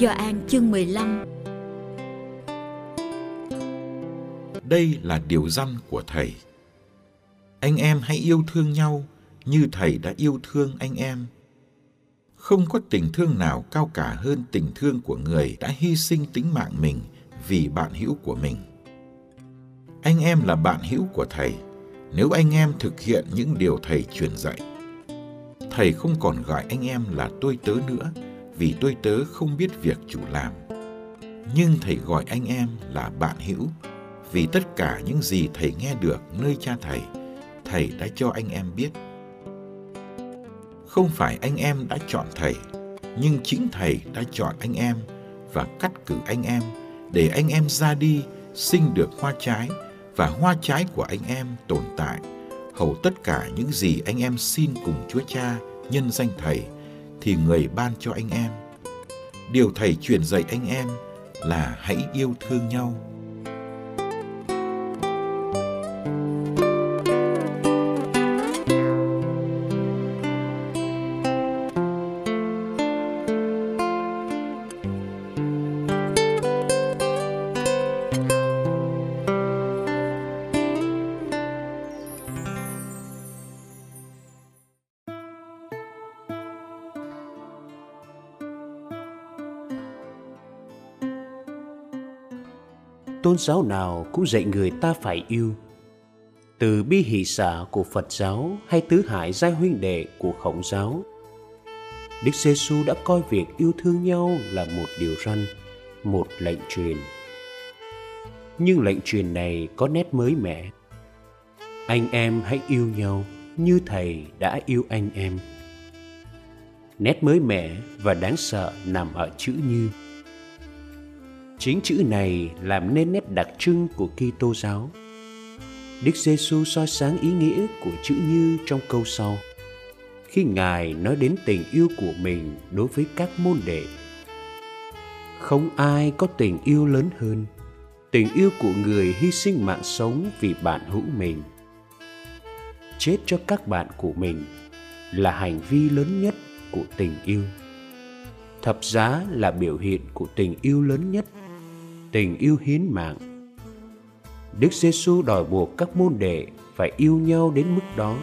Gioan chương 15 Đây là điều răn của Thầy. Anh em hãy yêu thương nhau như Thầy đã yêu thương anh em. Không có tình thương nào cao cả hơn tình thương của người đã hy sinh tính mạng mình vì bạn hữu của mình. Anh em là bạn hữu của Thầy nếu anh em thực hiện những điều Thầy truyền dạy. Thầy không còn gọi anh em là tôi tớ nữa, vì tôi tớ không biết việc chủ làm. Nhưng thầy gọi anh em là bạn hữu, vì tất cả những gì thầy nghe được nơi cha thầy, thầy đã cho anh em biết. Không phải anh em đã chọn thầy, nhưng chính thầy đã chọn anh em và cắt cử anh em để anh em ra đi sinh được hoa trái và hoa trái của anh em tồn tại hầu tất cả những gì anh em xin cùng Chúa Cha nhân danh thầy thì người ban cho anh em. Điều thầy truyền dạy anh em là hãy yêu thương nhau. Tôn giáo nào cũng dạy người ta phải yêu. Từ bi hỷ xả của phật giáo hay tứ hải giai huynh đệ của khổng giáo, đức giê xu đã coi việc yêu thương nhau là một điều răn, một lệnh truyền. Nhưng lệnh truyền này có nét mới mẻ. Anh em hãy yêu nhau như thầy đã yêu anh em. Nét mới mẻ và đáng sợ nằm ở chữ như Chính chữ này làm nên nét đặc trưng của Kitô giáo. Đức Giêsu soi sáng ý nghĩa của chữ như trong câu sau. Khi Ngài nói đến tình yêu của mình đối với các môn đệ. Không ai có tình yêu lớn hơn tình yêu của người hy sinh mạng sống vì bạn hữu mình. Chết cho các bạn của mình là hành vi lớn nhất của tình yêu. Thập giá là biểu hiện của tình yêu lớn nhất tình yêu hiến mạng. Đức Giêsu đòi buộc các môn đệ phải yêu nhau đến mức đó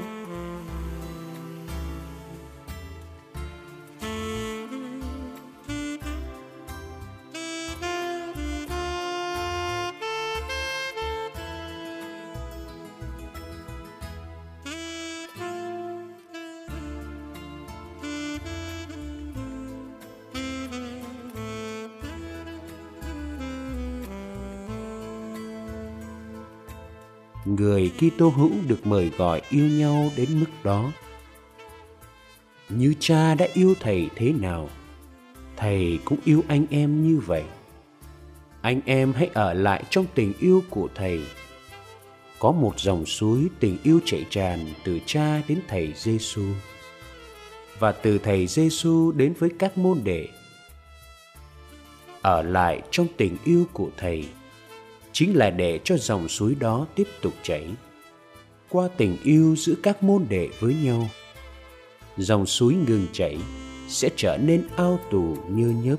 khi tô hữu được mời gọi yêu nhau đến mức đó. Như cha đã yêu thầy thế nào, thầy cũng yêu anh em như vậy. Anh em hãy ở lại trong tình yêu của thầy. Có một dòng suối tình yêu chảy tràn từ cha đến thầy Giêsu và từ thầy Giêsu đến với các môn đệ. Ở lại trong tình yêu của thầy chính là để cho dòng suối đó tiếp tục chảy qua tình yêu giữa các môn đệ với nhau. Dòng suối ngừng chảy sẽ trở nên ao tù như nhớp.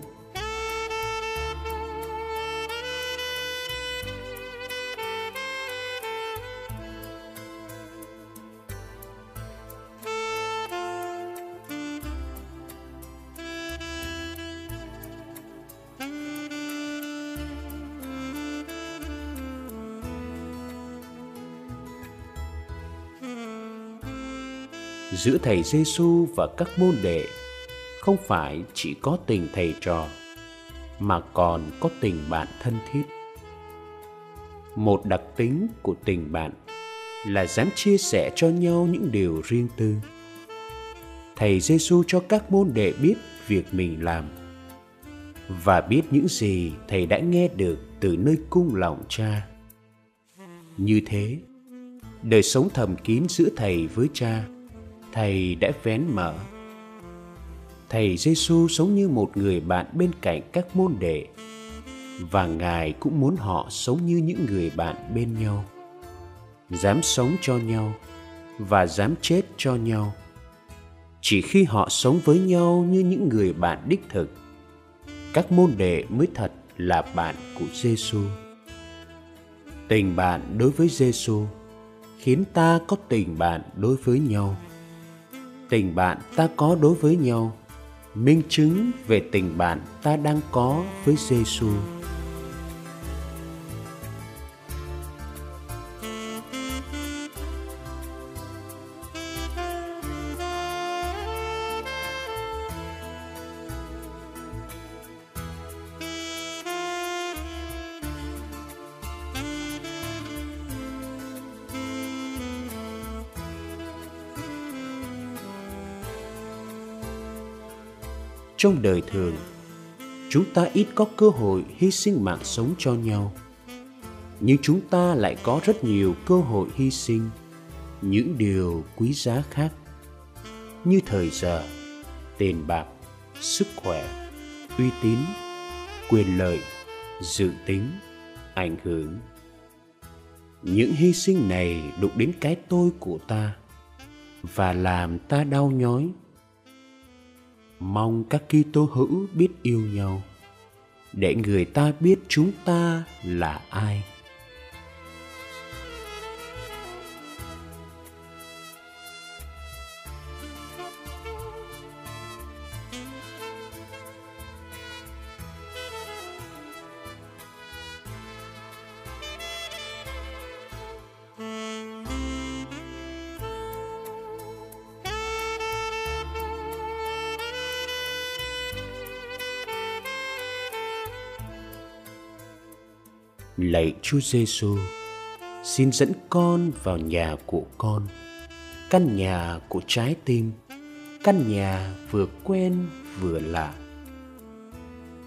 Giữa thầy Giêsu và các môn đệ không phải chỉ có tình thầy trò mà còn có tình bạn thân thiết. Một đặc tính của tình bạn là dám chia sẻ cho nhau những điều riêng tư. Thầy Giêsu cho các môn đệ biết việc mình làm và biết những gì thầy đã nghe được từ nơi cung lòng cha. Như thế, đời sống thầm kín giữa thầy với cha, thầy đã vén mở. Thầy Giêsu sống như một người bạn bên cạnh các môn đệ và Ngài cũng muốn họ sống như những người bạn bên nhau. Dám sống cho nhau và dám chết cho nhau. Chỉ khi họ sống với nhau như những người bạn đích thực, các môn đệ mới thật là bạn của Giêsu. Tình bạn đối với Giêsu khiến ta có tình bạn đối với nhau. Tình bạn ta có đối với nhau, minh chứng về tình bạn ta đang có với Giêsu. Trong đời thường. Chúng ta ít có cơ hội hy sinh mạng sống cho nhau. Nhưng chúng ta lại có rất nhiều cơ hội hy sinh, những điều quý giá khác. Như thời giờ tiền bạc, sức khỏe, uy tín, quyền lợi, dự tính, ảnh hưởng. Những hy sinh này đụng đến cái tôi của ta và làm ta đau nhói mong các Kitô hữu biết yêu nhau, để người ta biết chúng ta là ai. Chúa Giêsu, xin dẫn con vào nhà của con, căn nhà của trái tim, căn nhà vừa quen vừa lạ.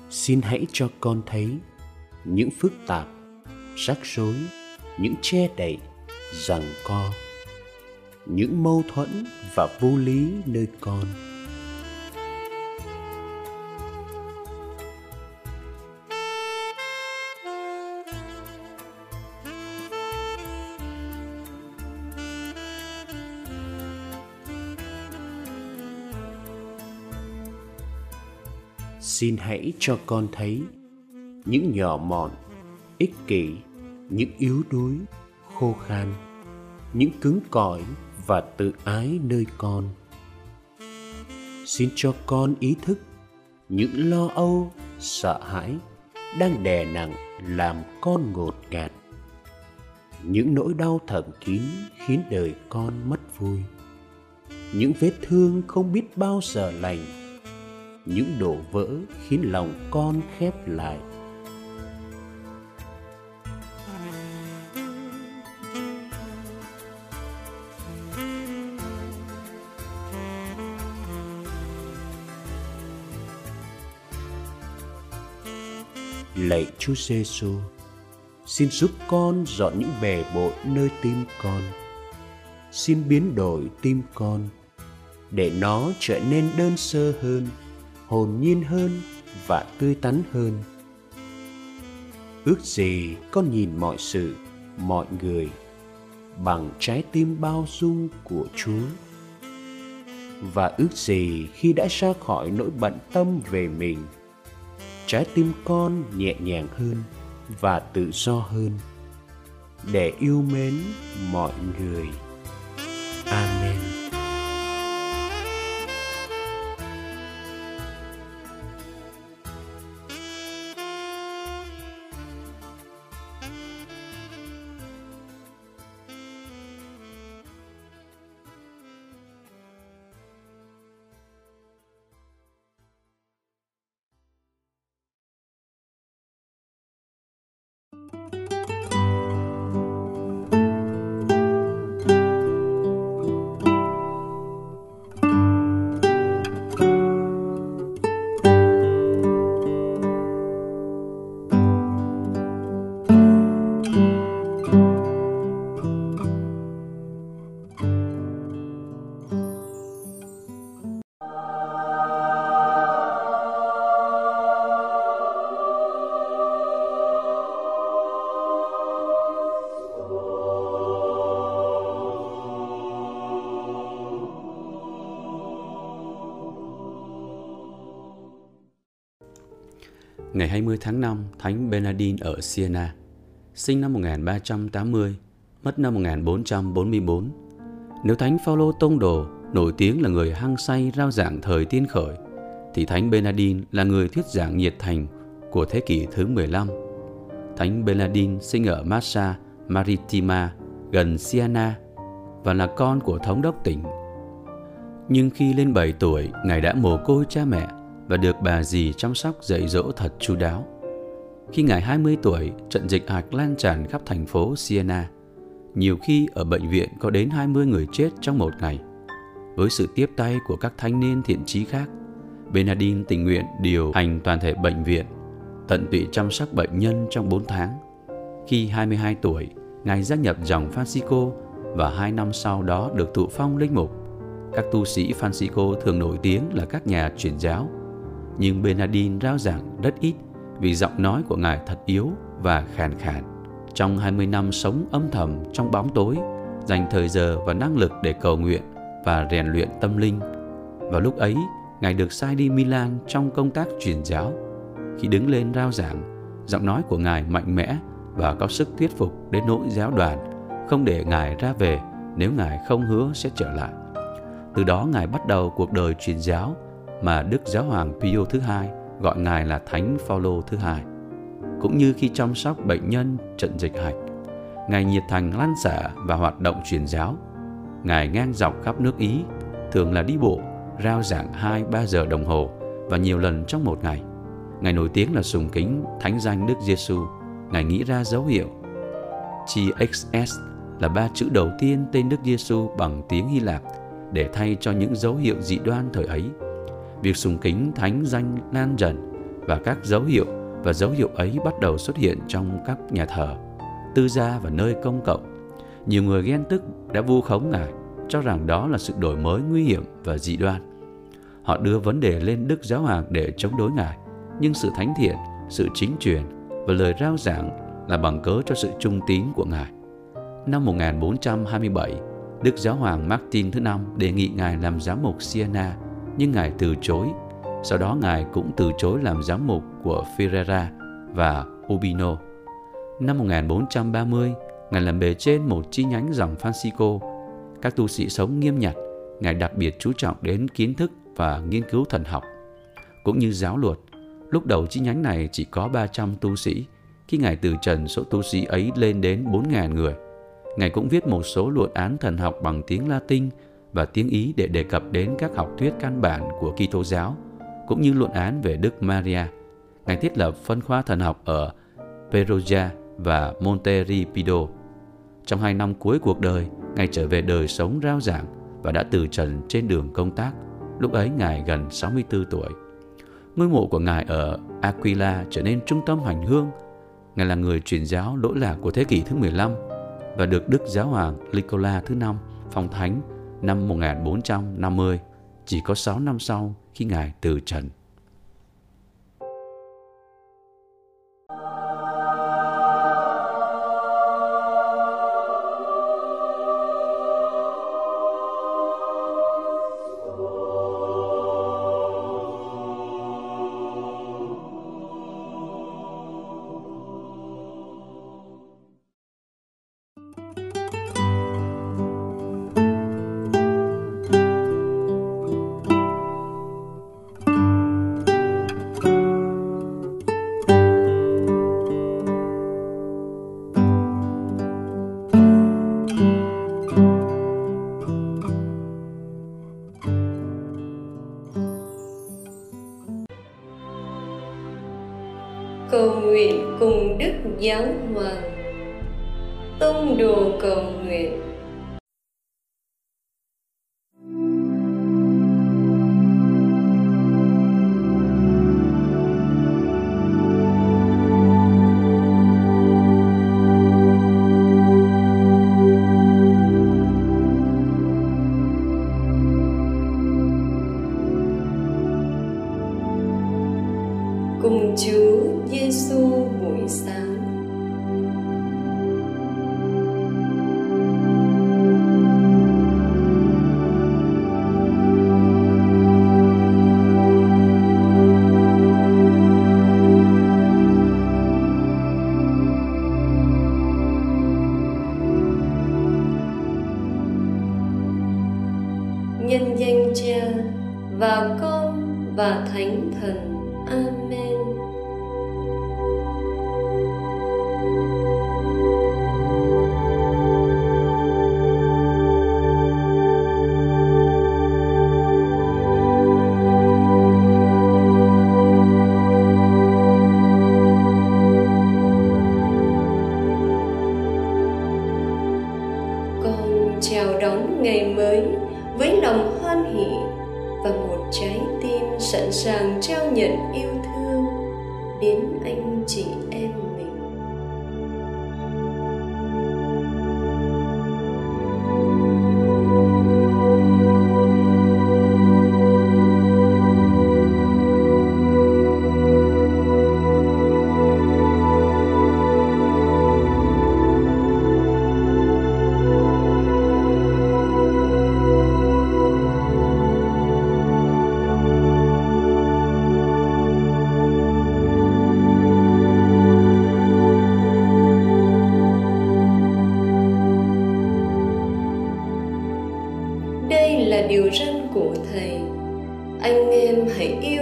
Xin hãy cho con thấy những phức tạp, rắc rối, những che đậy, rằng co, những mâu thuẫn và vô lý nơi con xin hãy cho con thấy những nhỏ mọn, ích kỷ, những yếu đuối, khô khan, những cứng cỏi và tự ái nơi con. Xin cho con ý thức những lo âu, sợ hãi đang đè nặng làm con ngột ngạt. Những nỗi đau thầm kín khiến đời con mất vui. Những vết thương không biết bao giờ lành những đổ vỡ khiến lòng con khép lại lạy Chúa Giêsu, xin giúp con dọn những bề bộn nơi tim con. Xin biến đổi tim con để nó trở nên đơn sơ hơn hồn nhiên hơn và tươi tắn hơn. Ước gì con nhìn mọi sự, mọi người bằng trái tim bao dung của chúa. Và ước gì khi đã ra khỏi nỗi bận tâm về mình, trái tim con nhẹ nhàng hơn và tự do hơn để yêu mến mọi người. Ngày 20 tháng 5, Thánh Bernardin ở Siena, sinh năm 1380, mất năm 1444. Nếu Thánh Phaolô Tông Đồ nổi tiếng là người hăng say rao giảng thời tiên khởi, thì Thánh Bernardin là người thuyết giảng nhiệt thành của thế kỷ thứ 15. Thánh Bernardin sinh ở Massa Maritima, gần Siena, và là con của thống đốc tỉnh. Nhưng khi lên 7 tuổi, Ngài đã mồ côi cha mẹ và được bà dì chăm sóc dạy dỗ thật chu đáo. Khi Ngài 20 tuổi, trận dịch hạch lan tràn khắp thành phố Siena. Nhiều khi ở bệnh viện có đến 20 người chết trong một ngày. Với sự tiếp tay của các thanh niên thiện trí khác, Bernardine tình nguyện điều hành toàn thể bệnh viện, tận tụy chăm sóc bệnh nhân trong 4 tháng. Khi 22 tuổi, Ngài gia nhập dòng Francisco và hai năm sau đó được thụ phong linh mục. Các tu sĩ Francisco thường nổi tiếng là các nhà truyền giáo, nhưng Bernardin rao giảng rất ít vì giọng nói của Ngài thật yếu và khàn khàn. Trong 20 năm sống âm thầm trong bóng tối, dành thời giờ và năng lực để cầu nguyện và rèn luyện tâm linh. Vào lúc ấy, Ngài được sai đi Milan trong công tác truyền giáo. Khi đứng lên rao giảng, giọng nói của Ngài mạnh mẽ và có sức thuyết phục đến nỗi giáo đoàn không để Ngài ra về nếu Ngài không hứa sẽ trở lại. Từ đó Ngài bắt đầu cuộc đời truyền giáo mà Đức Giáo hoàng Pio thứ hai gọi Ngài là Thánh Phaolô thứ hai. Cũng như khi chăm sóc bệnh nhân trận dịch hạch, Ngài nhiệt thành lan xả và hoạt động truyền giáo. Ngài ngang dọc khắp nước Ý, thường là đi bộ, rao giảng 2-3 giờ đồng hồ và nhiều lần trong một ngày. Ngài nổi tiếng là sùng kính thánh danh Đức Giêsu. Ngài nghĩ ra dấu hiệu TXS là ba chữ đầu tiên tên Đức Giêsu bằng tiếng Hy Lạp để thay cho những dấu hiệu dị đoan thời ấy. Việc sùng kính thánh danh lan dần và các dấu hiệu và dấu hiệu ấy bắt đầu xuất hiện trong các nhà thờ, tư gia và nơi công cộng. Nhiều người ghen tức đã vu khống Ngài, cho rằng đó là sự đổi mới nguy hiểm và dị đoan. Họ đưa vấn đề lên Đức Giáo Hoàng để chống đối Ngài, nhưng sự thánh thiện, sự chính truyền và lời rao giảng là bằng cớ cho sự trung tín của Ngài. Năm 1427, Đức Giáo hoàng Martin thứ năm đề nghị Ngài làm giám mục Siena, nhưng Ngài từ chối. Sau đó Ngài cũng từ chối làm giám mục của Ferrara và Urbino. Năm 1430, Ngài làm bề trên một chi nhánh dòng Francisco. Các tu sĩ sống nghiêm nhặt, Ngài đặc biệt chú trọng đến kiến thức và nghiên cứu thần học. Cũng như giáo luật, lúc đầu chi nhánh này chỉ có 300 tu sĩ, khi Ngài từ trần số tu sĩ ấy lên đến 4.000 người. Ngài cũng viết một số luận án thần học bằng tiếng Latin và tiếng Ý để đề cập đến các học thuyết căn bản của Kitô giáo, cũng như luận án về Đức Maria. Ngài thiết lập phân khoa thần học ở Perugia và Monteripido. Trong hai năm cuối cuộc đời, Ngài trở về đời sống rao giảng và đã từ trần trên đường công tác. Lúc ấy Ngài gần 64 tuổi. Ngôi mộ của Ngài ở Aquila trở nên trung tâm hành hương. Ngài là người truyền giáo lỗi lạc của thế kỷ thứ 15 và được Đức Giáo hoàng Nicola thứ năm phong thánh năm 1450, chỉ có 6 năm sau khi Ngài từ trần. Giáo Hoàng. Tung đồ cầu nguyện. Chào đón ngày mới với lòng hoan hỷ và một trái tim sẵn sàng trao nhận yêu thương. Đến anh chị em em hãy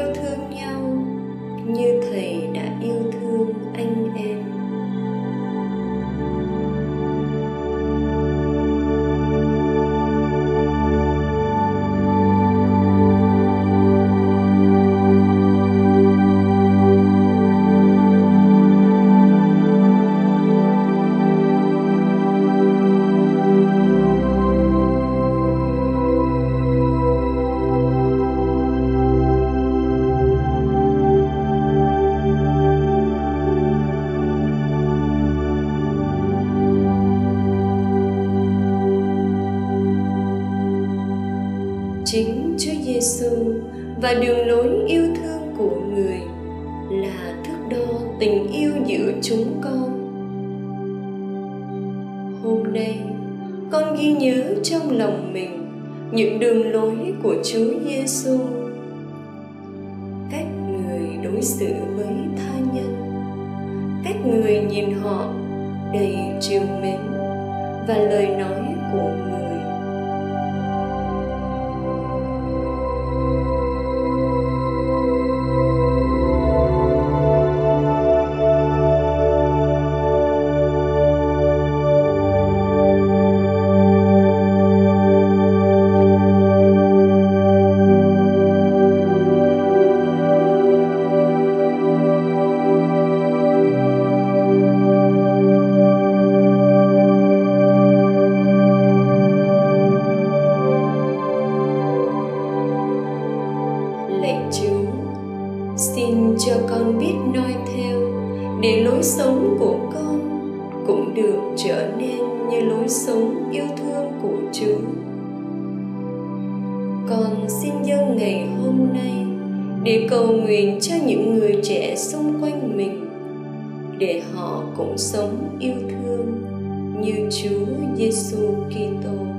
Giêsu và đường lối yêu thương của người là thước đo tình yêu giữa chúng con. Hôm nay, con ghi nhớ trong lòng mình những đường lối của Chúa Giêsu. Cách người đối xử với tha nhân, cách người nhìn họ đầy trìu mến và lời nói của người người trẻ xung quanh mình, để họ cũng sống yêu thương như Chúa Giêsu Kitô.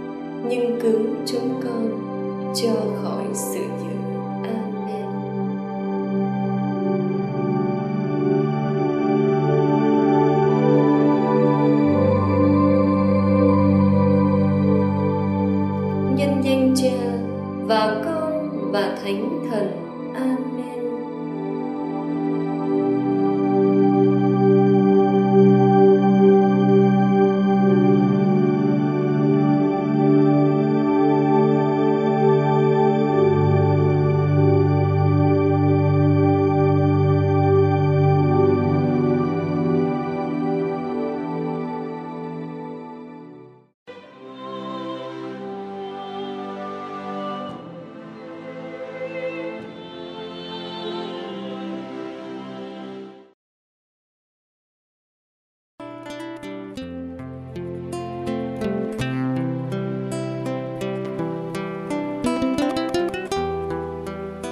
nhưng cứu chúng con cho khỏi sự dữ.